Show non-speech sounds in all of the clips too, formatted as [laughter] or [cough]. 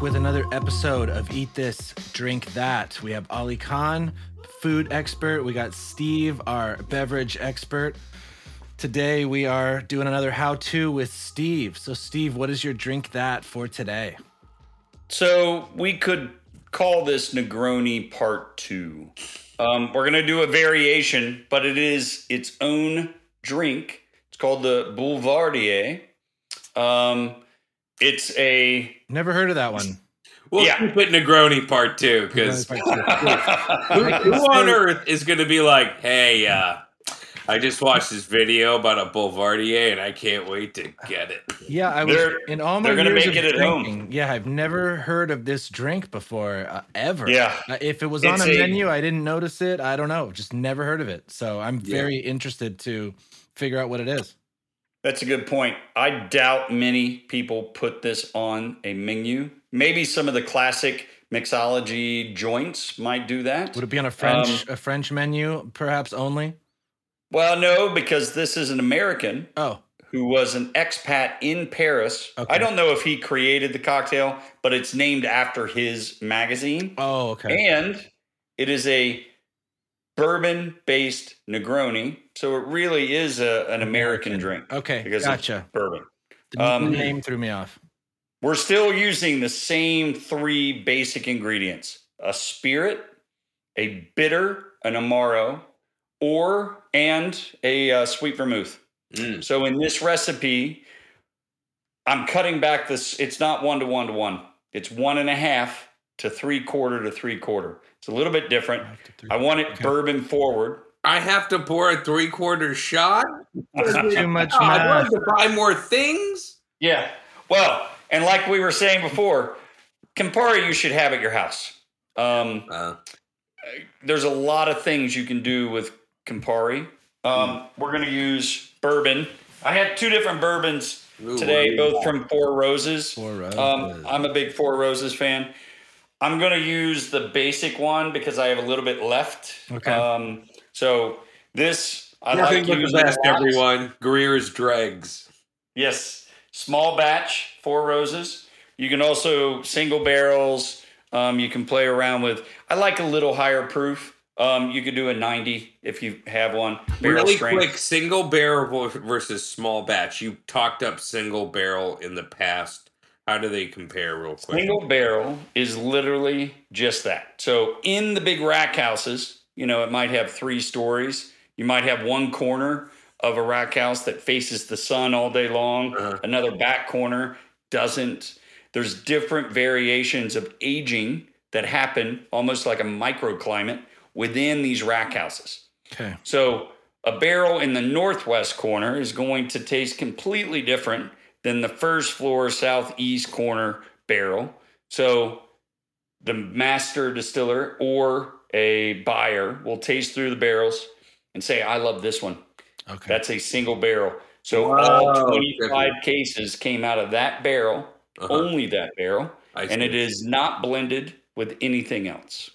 with another episode of Eat This, Drink That. We have Ali Khan, food expert. We got Steve, our beverage expert. Today we are doing another how to with Steve. So, Steve, what is your drink that for today? So, we could call this Negroni Part 2. Um, we're going to do a variation, but it is its own drink. It's called the Boulevardier. Um, it's a Never heard of that one. We'll Yeah. keep it Negroni part two because [laughs] who, who on earth is going to be like, hey, uh, I just watched this video about a Boulevardier and I can't wait to get it. Yeah, I was They're- in all my they're gonna years make of it at home. drinking. Yeah, I've never heard of this drink before uh, ever. Yeah. Uh, if it was on a a- menu, I didn't notice it. I don't know, just never heard of it. So I'm Yeah. very interested to figure out what it is. That's a good point. I doubt many people put this on a menu. Maybe some of the classic mixology joints might do that. Would it be on a French Um, a French menu, perhaps only? Well, no, because this is an American Oh, who was an expat in Paris. Okay. I don't know if he created the cocktail, but it's named after his magazine. oh, okay. And it is a bourbon based Negroni. So it really is a, an American drink Okay, because gotcha. it's bourbon. The um, name threw me off. We're still using the same three basic ingredients a spirit, a bitter, an Amaro, or and a uh, sweet vermouth. Mm. So in this recipe, I'm cutting back this. It's not one to one to one. It's one and a half to three quarter to three quarter. It's a little bit different. I want it Okay. bourbon forward. I have to pour a three quarter shot? [laughs] Too much Oh, I math. wanted to buy more things. Yeah. Well, and like we were saying before, Campari you should have at your house. Um, Uh, there's a lot of things you can do with Campari. Um, we're going to use bourbon. I had two different bourbons Ooh, today, what do you both from Four Roses. Four Roses. Um, I'm a big Four Roses fan. I'm going to use the basic one because I have a little bit left. Okay. Um, so this I Nothing like but the using best, a lot. everyone. Greer's Dregs. Yes, small batch, Four Roses. You can also single barrels. Um, you can play around with. I like a little higher proof. Um, you could do a 90 if you have one. Barrel really strength. quick, single barrel versus small batch. You talked up single barrel in the past. How do they compare, real quick? Single barrel is literally just that. So in the big rack houses, you know, it might have three stories. You might have one corner of a rack house that faces the sun all day long. Uh-huh. Another back corner doesn't. There's different variations of aging that happen almost like a microclimate within these rack houses. okay. So a barrel in the northwest corner is going to taste completely different than the first floor southeast corner barrel. So the master distiller or a buyer will taste through the barrels and say, I love this one. Okay. That's a single barrel. So Wow, all 25 different. cases came out of that barrel, Uh-huh. only that barrel, I and see. it is not blended with anything else.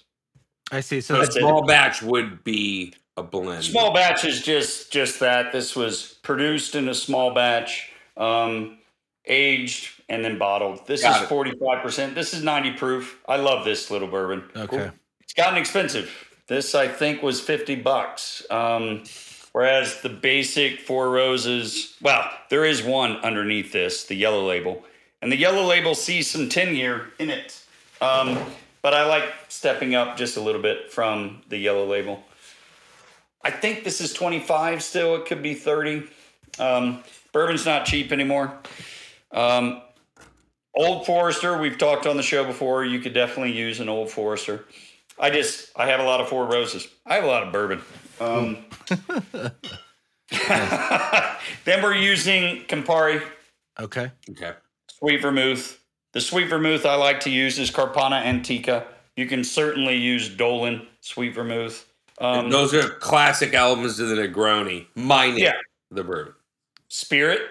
I see. So So a that's it. small batch would be a blend. Small batch is just just that. This was produced in a small batch, um, aged and then bottled. This Got is forty five percent. This is ninety proof. I love this little bourbon. okay. It's gotten expensive. This I think was fifty bucks. Um, whereas the basic Four Roses, well, there is one underneath this, the yellow label, and the yellow label sees some ten year in it. Um, but I like stepping up just a little bit from the yellow label. I think this is twenty five. Still, it could be thirty. Um, bourbon's not cheap anymore. Um, Old Forester, we've talked on the show before. You could definitely use an Old Forester. I just I have a lot of Four Roses. I have a lot of bourbon. Um, [laughs] then we're using Campari Okay. Okay. sweet vermouth. The sweet vermouth I like to use is Carpano Antica. You can certainly use Dolin sweet vermouth. Um, Those are classic elements of the Negroni, minus Yeah. the bourbon. Spirit,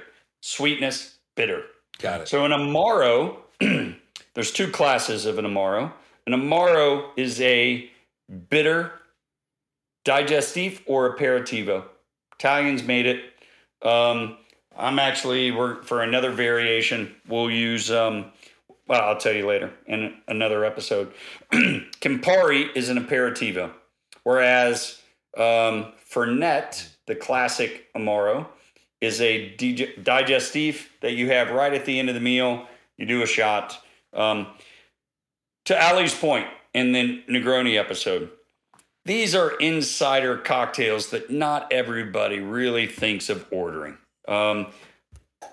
sweetness, bitter. Got it. So an Amaro, [clears throat] there's two classes of an Amaro. An Amaro is a bitter digestif or aperitivo. Italians made it. Um, I'm actually we're for another variation. We'll use um, well, I'll tell you later in another episode. [clears throat] Campari is an aperitivo, whereas um, Fernet, the classic Amaro, is a dig- digestif that you have right at the end of the meal. You do a shot. Um, to Ali's point in the Negroni episode, these are insider cocktails that not everybody really thinks of ordering. Um,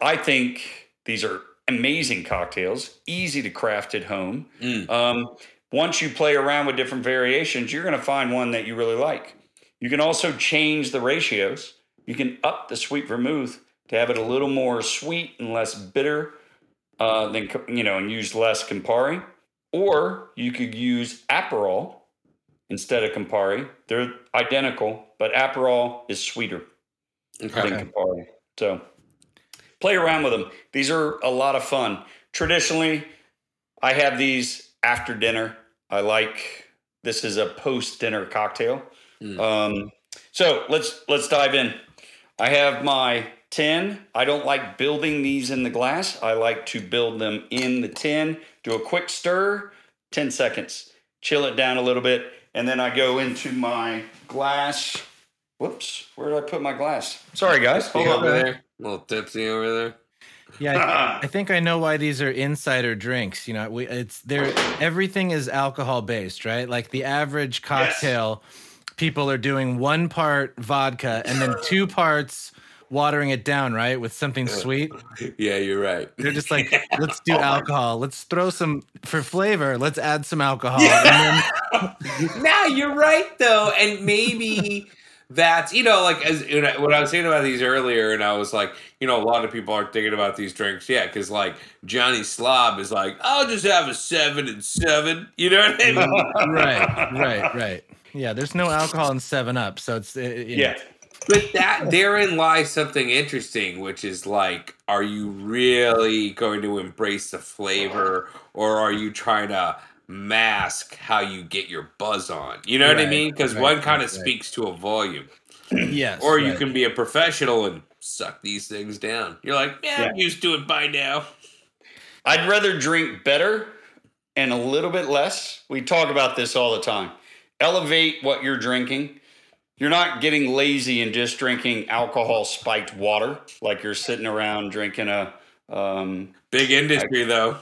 I think these are amazing cocktails, easy to craft at home. Mm. Um, once you play around with different variations, you're going to find one that you really like. You can also change the ratios. You can up the sweet vermouth to have it a little more sweet and less bitter uh, than you know, and use less Campari. Or you could use Aperol instead of Campari. They're identical, but Aperol is sweeter Okay. than Campari. So play around with them. These are a lot of fun. Traditionally, I have these after dinner. I like this is a post dinner cocktail. Mm. Um, so let's let's dive in. I have my tin. I don't like building these in the glass. I like to build them in the tin. Do a quick stir, 10 seconds. Chill it down a little bit, and then I go into my glass. Whoops, where did I put my glass? Sorry, guys. Hold on. over there, a little tipsy over there. Yeah, I, I think I know why these are insider drinks. You know, we it's there. Everything is alcohol based, right? Like the average cocktail, people are doing one part vodka and then two parts watering it down, right, with something uh, sweet. Yeah, you're right. They're just like, [laughs] let's do Oh alcohol. Let's throw some for flavor. Let's add some alcohol. And then, [laughs] now you're right though, and maybe that's you know like as when I, when I was saying about these earlier, and I was like, you know, a lot of people aren't thinking about these drinks yet because like Johnny Slob is like, I'll just have a seven and seven. You know what I mean? right, right, right. Yeah, there's no alcohol in Seven Up, so it's you know, Yeah. But that therein lies something interesting, which is like, are you really going to embrace the flavor, or are you trying to mask how you get your buzz on? You know what I mean? Because right, one kind of right. speaks to a volume, yes. or you right. can be a professional and suck these things down. You're like, yeah, I'm Yeah. used to it by now. I'd rather drink better and a little bit less. We talk about this all the time. Elevate what you're drinking. You're not getting lazy and just drinking alcohol spiked water like you're sitting around drinking a. Um, Big industry though,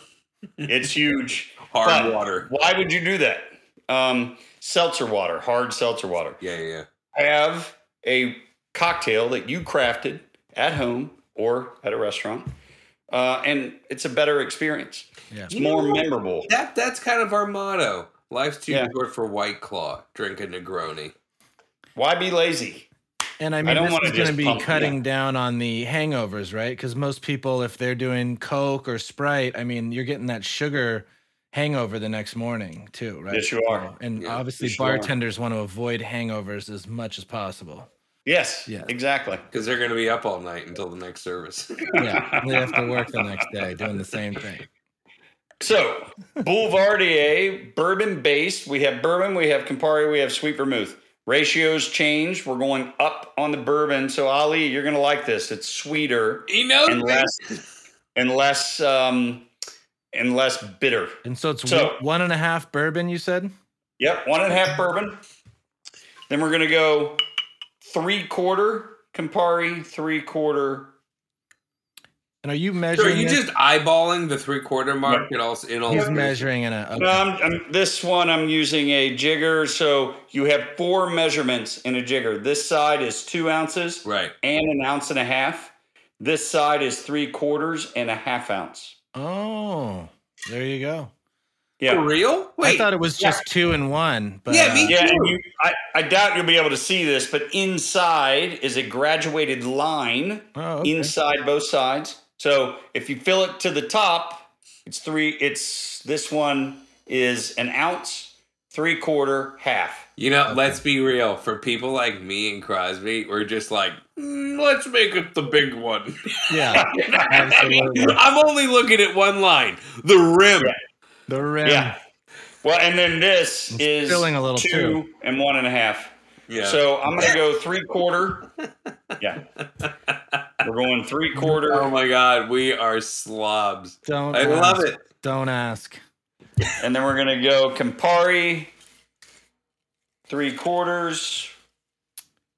it's huge. [laughs] hard But water. Why would you do that? Um, seltzer water, hard seltzer water. Yeah, yeah. Have a cocktail that you crafted at home or at a restaurant, uh, and it's a better experience. Yeah. It's more memorable. That that's kind of our motto. Life's too Yeah. short for White Claw. Drink a Negroni. Why be lazy? And I mean, don't this is going to be pump- cutting down on the hangovers, right? Because most people, if they're doing Coke or Sprite, I mean, you're getting that sugar hangover the next morning too, right? Yes, you are. And Yeah, obviously, yes, bartenders want to avoid hangovers as much as possible. Yes, Yeah. exactly. Because they're going to be up all night until the next service. Yeah, they have to work the next day [laughs] doing the same thing. So, Boulevardier, bourbon based. We have bourbon, we have Campari, we have sweet vermouth. Ratios change. We're going up on the bourbon. So, Ali, you're going to like this. It's sweeter he knows and less and less um, and less bitter. And so it's So- one- one and a half bourbon. You said. Yep, one and a half bourbon. Then we're going to go three quarter Campari, three quarter. And are you So are you this? just eyeballing the three quarter mark in all in all? He's measuring in a. Okay. No, I'm, I'm, this one I'm using a jigger. So you have four measurements in a jigger. This side is two ounces Right. and an ounce and a half. This side is three quarters and a half ounce. Oh, there you go. For real? Wait. I thought it was just two and one, but Yeah, me uh, Yeah, and you, I, I doubt you'll be able to see this, but inside is a graduated line oh, okay. inside both sides. So if you fill it to the top, it's three. It's this one is an ounce, three quarter, half. you know, let's be real. For people like me and Crosby, we're just like, "Mm, let's make it the big one. [laughs] yeah, [laughs] I mean, Absolutely. I'm only looking at one line, the rim. Yeah. the rim. Yeah. Well, and then this It's is filling a little two too. and one and a half. Yeah. So I'm going to go three quarter. [laughs] Yeah. We're going three quarter. Oh my god, we are slobs. Don't I love ask. it. Don't ask. And then we're gonna go Campari, three quarters.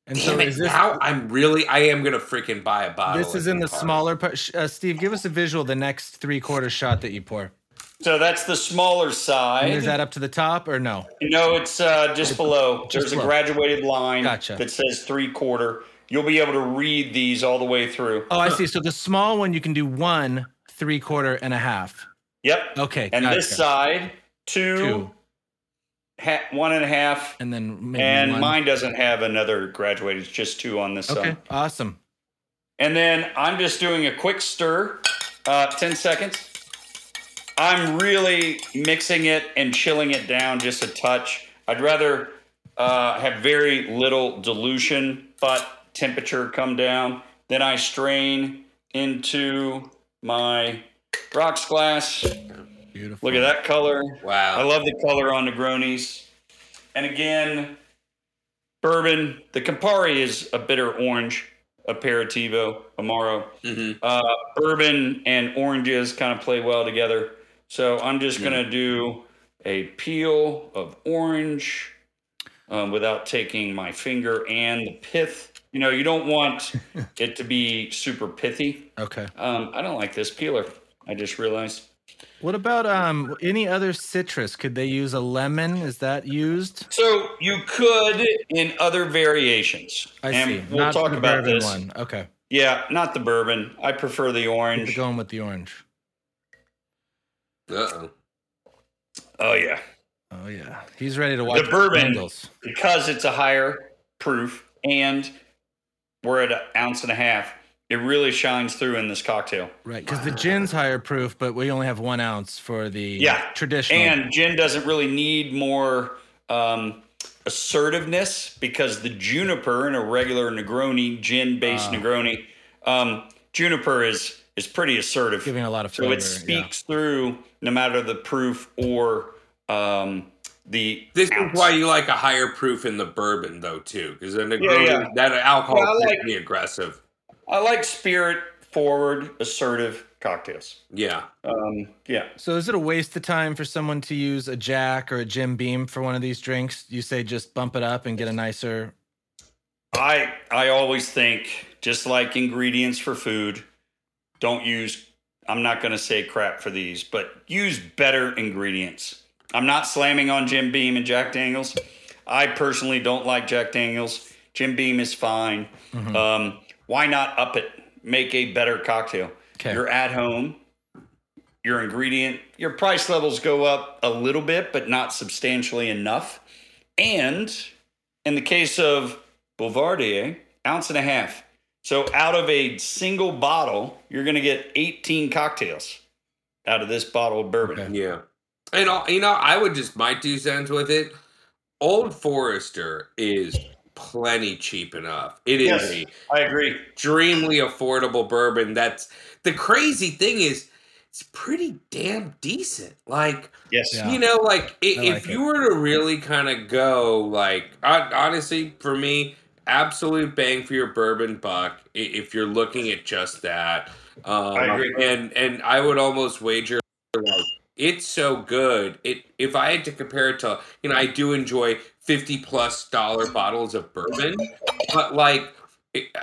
And so Damn it! is this now I'm really, I am gonna freaking buy a bottle. this is in the Campari. smaller part. Uh, Steve, give us a visual. The next three quarter shot that you pour. So that's the smaller And side. is that up to the top or no? no, it's uh, just below. Just There's below. a graduated line Gotcha. that says three quarter. You'll be able to read these all the way through. Oh, I see. So the small one you can do one, three quarter, and a half. Yep. Okay. And gotcha. this side, two, two, ha- one and a half. and then maybe And one. mine doesn't have another graduated. It's just two on this side. Okay. side. Awesome. And then I'm just doing a quick stir, uh, 10 seconds. I'm really mixing it and chilling it down just a touch. I'd rather uh, have very little dilution, but temperature come down. Then I strain into my rocks glass. Beautiful. Look at that color. Wow. I love the color on Negronis. And again, bourbon. The Campari is a bitter orange, aperitivo, amaro. Mhm. Uh, bourbon and oranges kind of play well together. So I'm just going to do a peel of orange um, without taking my finger and the pith. You know, you don't want [laughs] it to be super pithy. Okay. Um, I don't like this peeler. I just realized. What about um any other citrus? Could they use a lemon? Is that used? So you could in other variations. I and see. We'll Not talk about this. one. Okay. Yeah, not the bourbon. I prefer the orange. going with the orange. Uh-oh. Oh yeah, Oh yeah. He's ready to watch the bourbon. candles. because it's a higher proof and we're at an ounce and a half. It really shines through in this cocktail. Right, because the gin's higher proof, but we only have one ounce for the Yeah. traditional. And gin doesn't really need more um, assertiveness because the juniper in a regular Negroni, gin-based Ah. Negroni, um, juniper is is pretty assertive. giving a lot of So it speaks through no matter the proof or um, the. This ounce. is why you like a higher proof in the bourbon, though, too, because the Yeah, yeah. that alcohol Yeah, I is like- pretty aggressive. I like spirit forward, assertive cocktails. Yeah. Um, yeah. Yeah. So is it a waste of time for someone to use a Jack or a Jim Beam for one of these drinks? You say just bump it up and get a nicer. I I always think just like ingredients for food, don't use I'm not going to say crap for these, but use better ingredients. I'm not slamming on Jim Beam and Jack Daniels. I personally don't like Jack Daniels. Jim Beam is fine. Mhm. Um, why not up it? Make a better cocktail. Okay. You're at home. Your ingredient, your price levels go up a little bit, but not substantially enough. And in the case of Boulevardier, ounce and a half. So out of a single bottle, you're going to get 18 cocktails out of this bottle of bourbon. Okay. Yeah. And, you know, I would just, my two cents with it, Old Forester is plenty cheap enough. It is Yes. a I agree. extremely affordable bourbon. That's the crazy thing is it's pretty damn decent. Like Yes. Yeah. you know, like i- I if like you were to really kind of go, like hon- honestly, for me, absolute bang for your bourbon buck. If you're looking at just that, um, I agree. and and I would almost wager like it's so good. It if I had to compare it to, you know, I do enjoy fifty plus dollar bottles of bourbon, but like.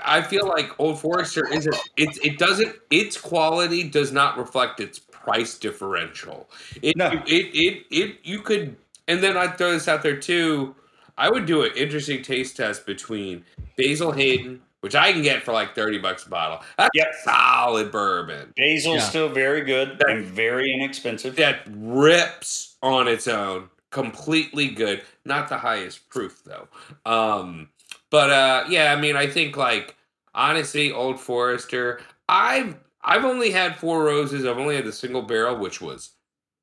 I feel like Old Forester isn't. It it doesn't. Its quality does not reflect its price differential. It, No. it, it, it, you could, and then I'd throw this out there too. I would do an interesting taste test between Basil Hayden, which I can get for like 30 bucks a bottle. That's Yep. solid bourbon Basil's Yeah. still very good and very inexpensive. that rips on its own. Completely good. Not the highest proof though. Um, but uh, yeah, I mean, I think like honestly, Old Forester. I've I've only had four roses. I've only had the single barrel, which was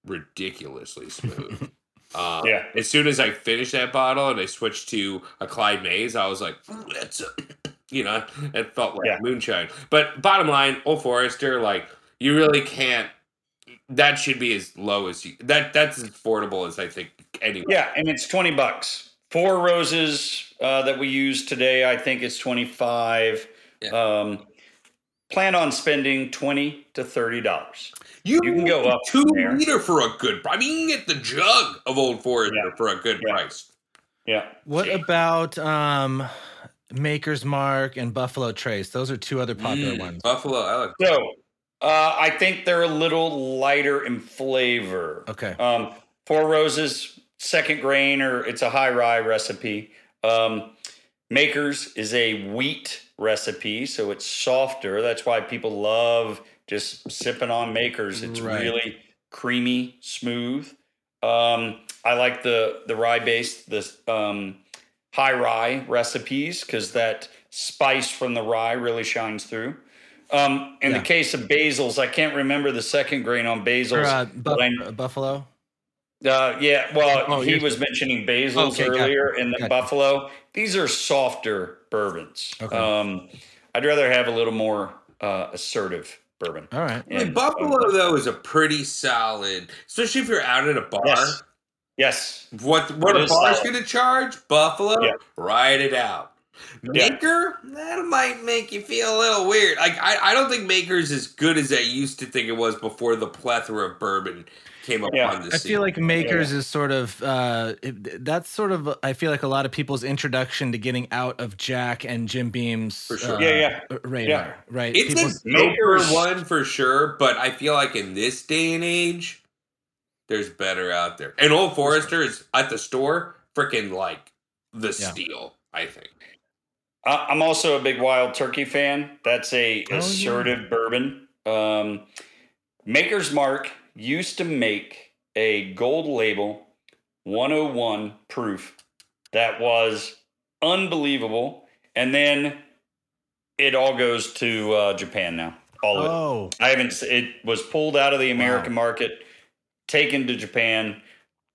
ridiculously smooth. [laughs] Uh, Yeah. As soon as I finished that bottle and I switched to a Clyde May's, I was like, "Ooh, that's [laughs] you know, it felt like Yeah. moonshine. But bottom line, Old Forester, like you really can't. That should be as low as you. That that's as affordable as I think anyone. Yeah, and it's 20 bucks. Four roses uh, that we use today, I think it's 25. Yeah. Um, plan on spending twenty to thirty dollars. You, You can go up two there. liter for a good. I mean, you can get the jug of Old Forester Yeah. for a good Yeah. price. Yeah. What about um, Maker's Mark and Buffalo Trace? Those are two other popular Mm, ones. Buffalo. I like. So uh, I think they're a little lighter in flavor. Okay. Um, Four Roses, second grain, or it's a high rye recipe. Um, Makers is a wheat recipe, so it's softer. That's why people love just sipping on Makers. It's Right. really creamy, smooth. Um, I like the the rye based the um, high rye recipes because that spice from the rye really shines through. Um, in Yeah. the case of basils, I can't remember the second grain on Or, basils. uh, but I- uh, Buffalo. Uh, yeah, well, Oh, he you're- was mentioning basils Okay, earlier in the Buffalo. These are softer bourbons. Okay. Um, I'd rather have a little more uh, assertive bourbon. All right. I mean, Buffalo um, though is a pretty solid, especially if you're out at a bar. Yes. Yes. What what It a is bar's going to charge? Buffalo, Yeah. ride it out. Yeah. Maker, that might make you feel a little weird. Like I, I don't think Maker's as good as I used to think it was before the plethora of bourbon came up Yeah. on the I scene. feel like Makers is sort of uh, it, that's sort of I feel like a lot of people's introduction to getting out of Jack and Jim Beam's For sure. uh, Yeah, radar, Yeah. right? it's People- a Maker Makers- one for sure, but I feel like in this day and age, there's better out there. And Old Forester is at the store, freaking like the Yeah. steal. I think. I- I'm also a big Wild Turkey fan. That's a Oh, yeah. assertive bourbon. Um, Maker's Mark used to make a gold label 101 proof that was unbelievable, and then it all goes to uh, Japan now. All of it. oh, I haven't. It was pulled out of the American market, taken to Japan.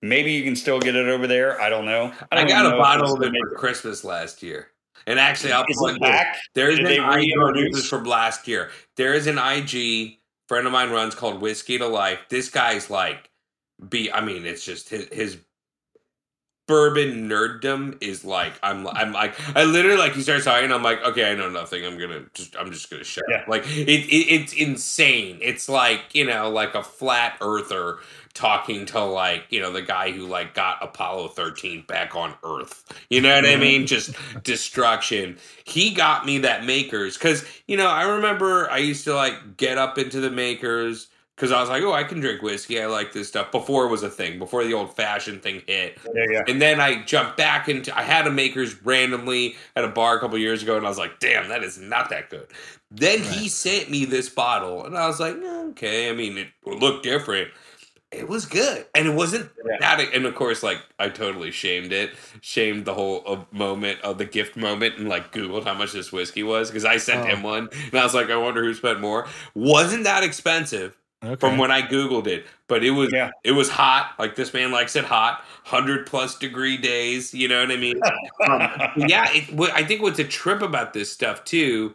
Maybe you can still get it over there. I don't know. I, don't got even a bottle of it for Christmas last year. And actually, I'll Is plug it back? There's Did an they IG, this is from last year. There is an IG friend of mine runs called Whiskey to Life. This guy's like, be I mean, it's just his, his bourbon nerddom is like I'm I'm like I literally like you start talking. I'm like, okay, I know nothing. I'm gonna just I'm just gonna shut up. Yeah. Like it, it it's insane. It's like you know like a flat earther talking to like you know the guy who like got Apollo 13 back on Earth. You know what I mean? [laughs] Just destruction. He got me that makers because you know I remember I used to like get up into the makers because I was like, oh, I can drink whiskey. I like this stuff before it was a thing, before the old fashioned thing hit. Yeah, yeah. And then I jumped back into I had a makers randomly at a bar a couple years ago, and I was like, damn, that is not that good. Then he sent me this bottle, and I was like, "Eh, okay. I mean, it looked different. It was good, and it wasn't Yeah. that. And of course, like I totally shamed it, shamed the whole uh, moment of the gift moment, and like Googled how much this whiskey was because I sent Oh. him one, and I was like, I wonder who spent more. Wasn't that expensive okay. from when I googled it, but it was Yeah. it was hot. Like this man likes it hot, hundred plus degree days. You know what I mean? um, yeah, it, I think what's a trip about this stuff too,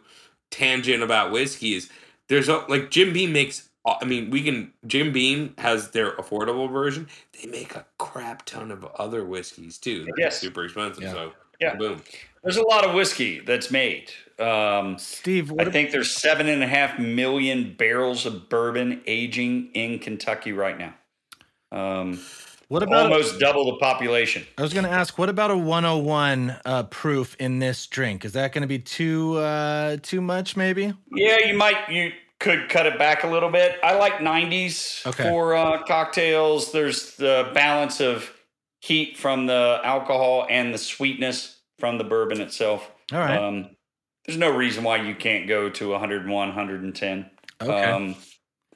tangent about whiskey is there's a, like Jim Beam makes. I mean, we can. Jim Beam has their affordable version. They make a crap ton of other whiskeys too. Yes. super expensive. Yeah. So Yeah. boom. There's a lot of whiskey that's made. Um, Steve, I think there's seven and a half million barrels of bourbon aging in Kentucky right now. Um, what about? almost double the population. I was going to ask, what about a 101 uh, proof in this drink? Is that going to be too uh, too much? Maybe. Yeah, you might you could cut it back a little bit. I like 90s Okay. for uh, cocktails. There's the balance of heat from the alcohol and the sweetness from the bourbon itself. All right. Um, there's no reason why you can't go to 101, 110. okay. Um,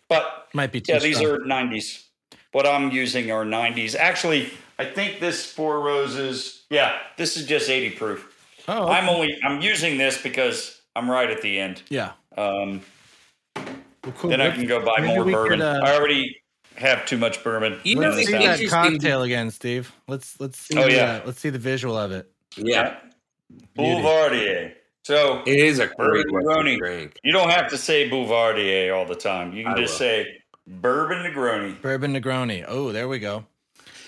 but Might be too. yeah, these strong. are 90s. What I'm using are 90s. Actually, I think this Four Roses, yeah, this is just 80 proof. Oh, I'm only I'm using this because I'm right at the end. yeah. Um, Well, cool. then I can go buy maybe more bourbon. could, uh, I already have too much bourbon. You know, Let's see that cocktail again, Steve. Let's let's see. Oh, the, yeah. uh, let's see the visual of it. Yeah, Boulevardier. So it is a great Negroni. drink. you don't have to say Boulevardier all the time. You can I just will. say Bourbon Negroni. Bourbon Negroni. Oh, there we go.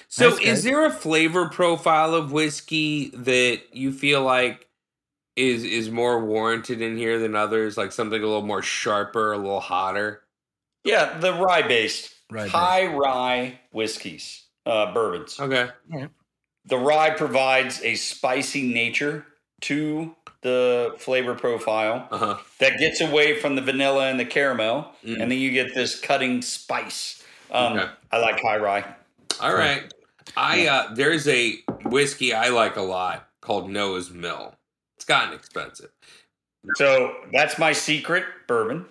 So, Nice, is guys. there a flavor profile of whiskey that you feel like is is more warranted in here than others? Like something a little more sharper, a little hotter. Yeah, the rye based, Rye high rye whiskeys, uh, bourbons. Okay. The rye provides a spicy nature to the flavor profile Uh huh. that gets away from the vanilla and the caramel, Mm. and then you get this cutting spice. Um, Okay. I like high rye. All right. I uh there's a whiskey I like a lot called Noah's Mill. It's gotten expensive. So that's my secret bourbon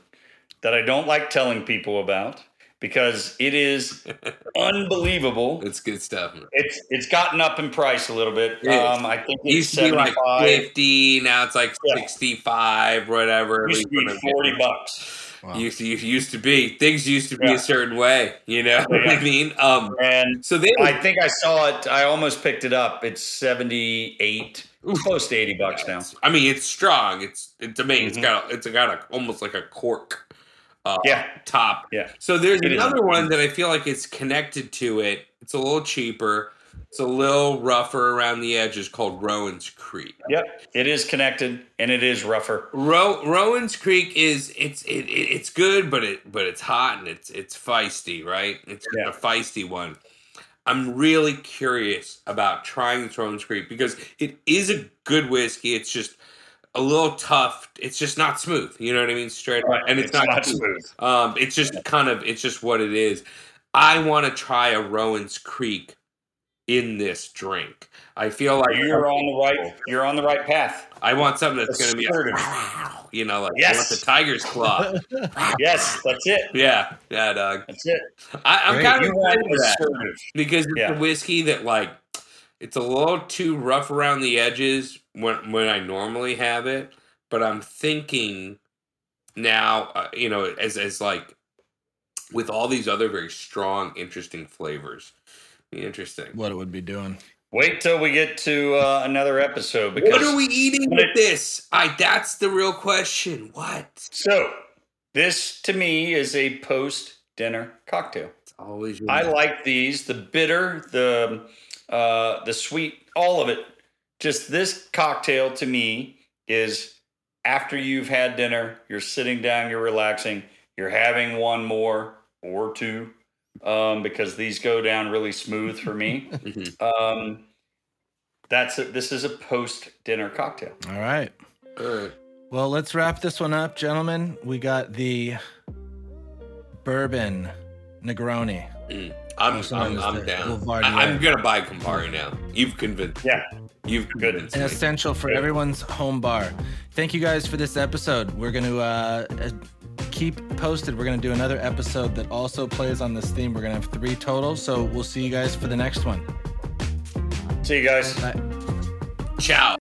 that I don't like telling people about because it is unbelievable. [laughs] It's good stuff. It's it's gotten up in price a little bit. It is. Um, I think It it's used to be like 50, now it's like Yeah. 65, whatever. Used to be forty bucks. Wow. Used to, used to be. Things used to be Yeah. a certain way, you know [laughs] what I mean? Um, And so they I think I saw it. I almost picked it up. It's seventy eight. It's close to eighty bucks now. I mean, it's strong. It's it's amazing. Mhm. It's got a, it's got a almost like a cork uh, Yeah. top. Yeah. So there's It is. another one that I feel like it's connected to it. It's a little cheaper. It's a little rougher around the edges called Rowan's Creek. Yep, it is connected and it is rougher. Ro- Rowan's Creek is it's it, it, it's good, but it but it's hot and it's it's feisty, right? It's Yeah. a feisty one. I'm really curious about trying this Rowan's Creek because it is a good whiskey. It's just a little tough. It's just not smooth. You know what I mean? Straight up, and it's, not, smooth. smooth. Um, it's just kind of it's just what it is. I want to try a Rowan's Creek in this drink. I feel like You're on the right. You're on the right path. I want something that's going to be, Assertive. [laughs] you know, like Yes. the tiger's claw. [laughs] Yes, that's it. yeah, yeah, dog. That's it. I, I'm Great. kind of You excited for that because it's Yeah. a whiskey that like it's a little too rough around the edges when when I normally have it. But I'm thinking now, uh, you know, as as like with all these other very strong, interesting flavors. Be Interesting. What it would be doing. Wait till we get to uh, another episode because What are we eating When with it- this? I that's the real question. What? so this to me is a post dinner cocktail. It's always your I like these, the bitter, the uh, the sweet, all of it. Just this cocktail to me is after you've had dinner, you're sitting down, you're relaxing, you're having one more or two um, because these go down really smooth for me. [laughs] Mhm. um, that's it. This is a post dinner cocktail. All right. All right. Well, let's wrap this one up, gentlemen. We got the bourbon Negroni. Mm. I'm I'm, known as I'm down. Boulevardier. I, am gonna buy Campari now. You've convinced. Yeah. You've Good. convinced An me. essential for Good. everyone's home bar. Thank you guys for this episode. We're going to uh, uh, keep posted. We're going to do another episode that also plays on this theme. We're going to have three total. So we'll see you guys for the next one. See you guys. Bye. Ciao.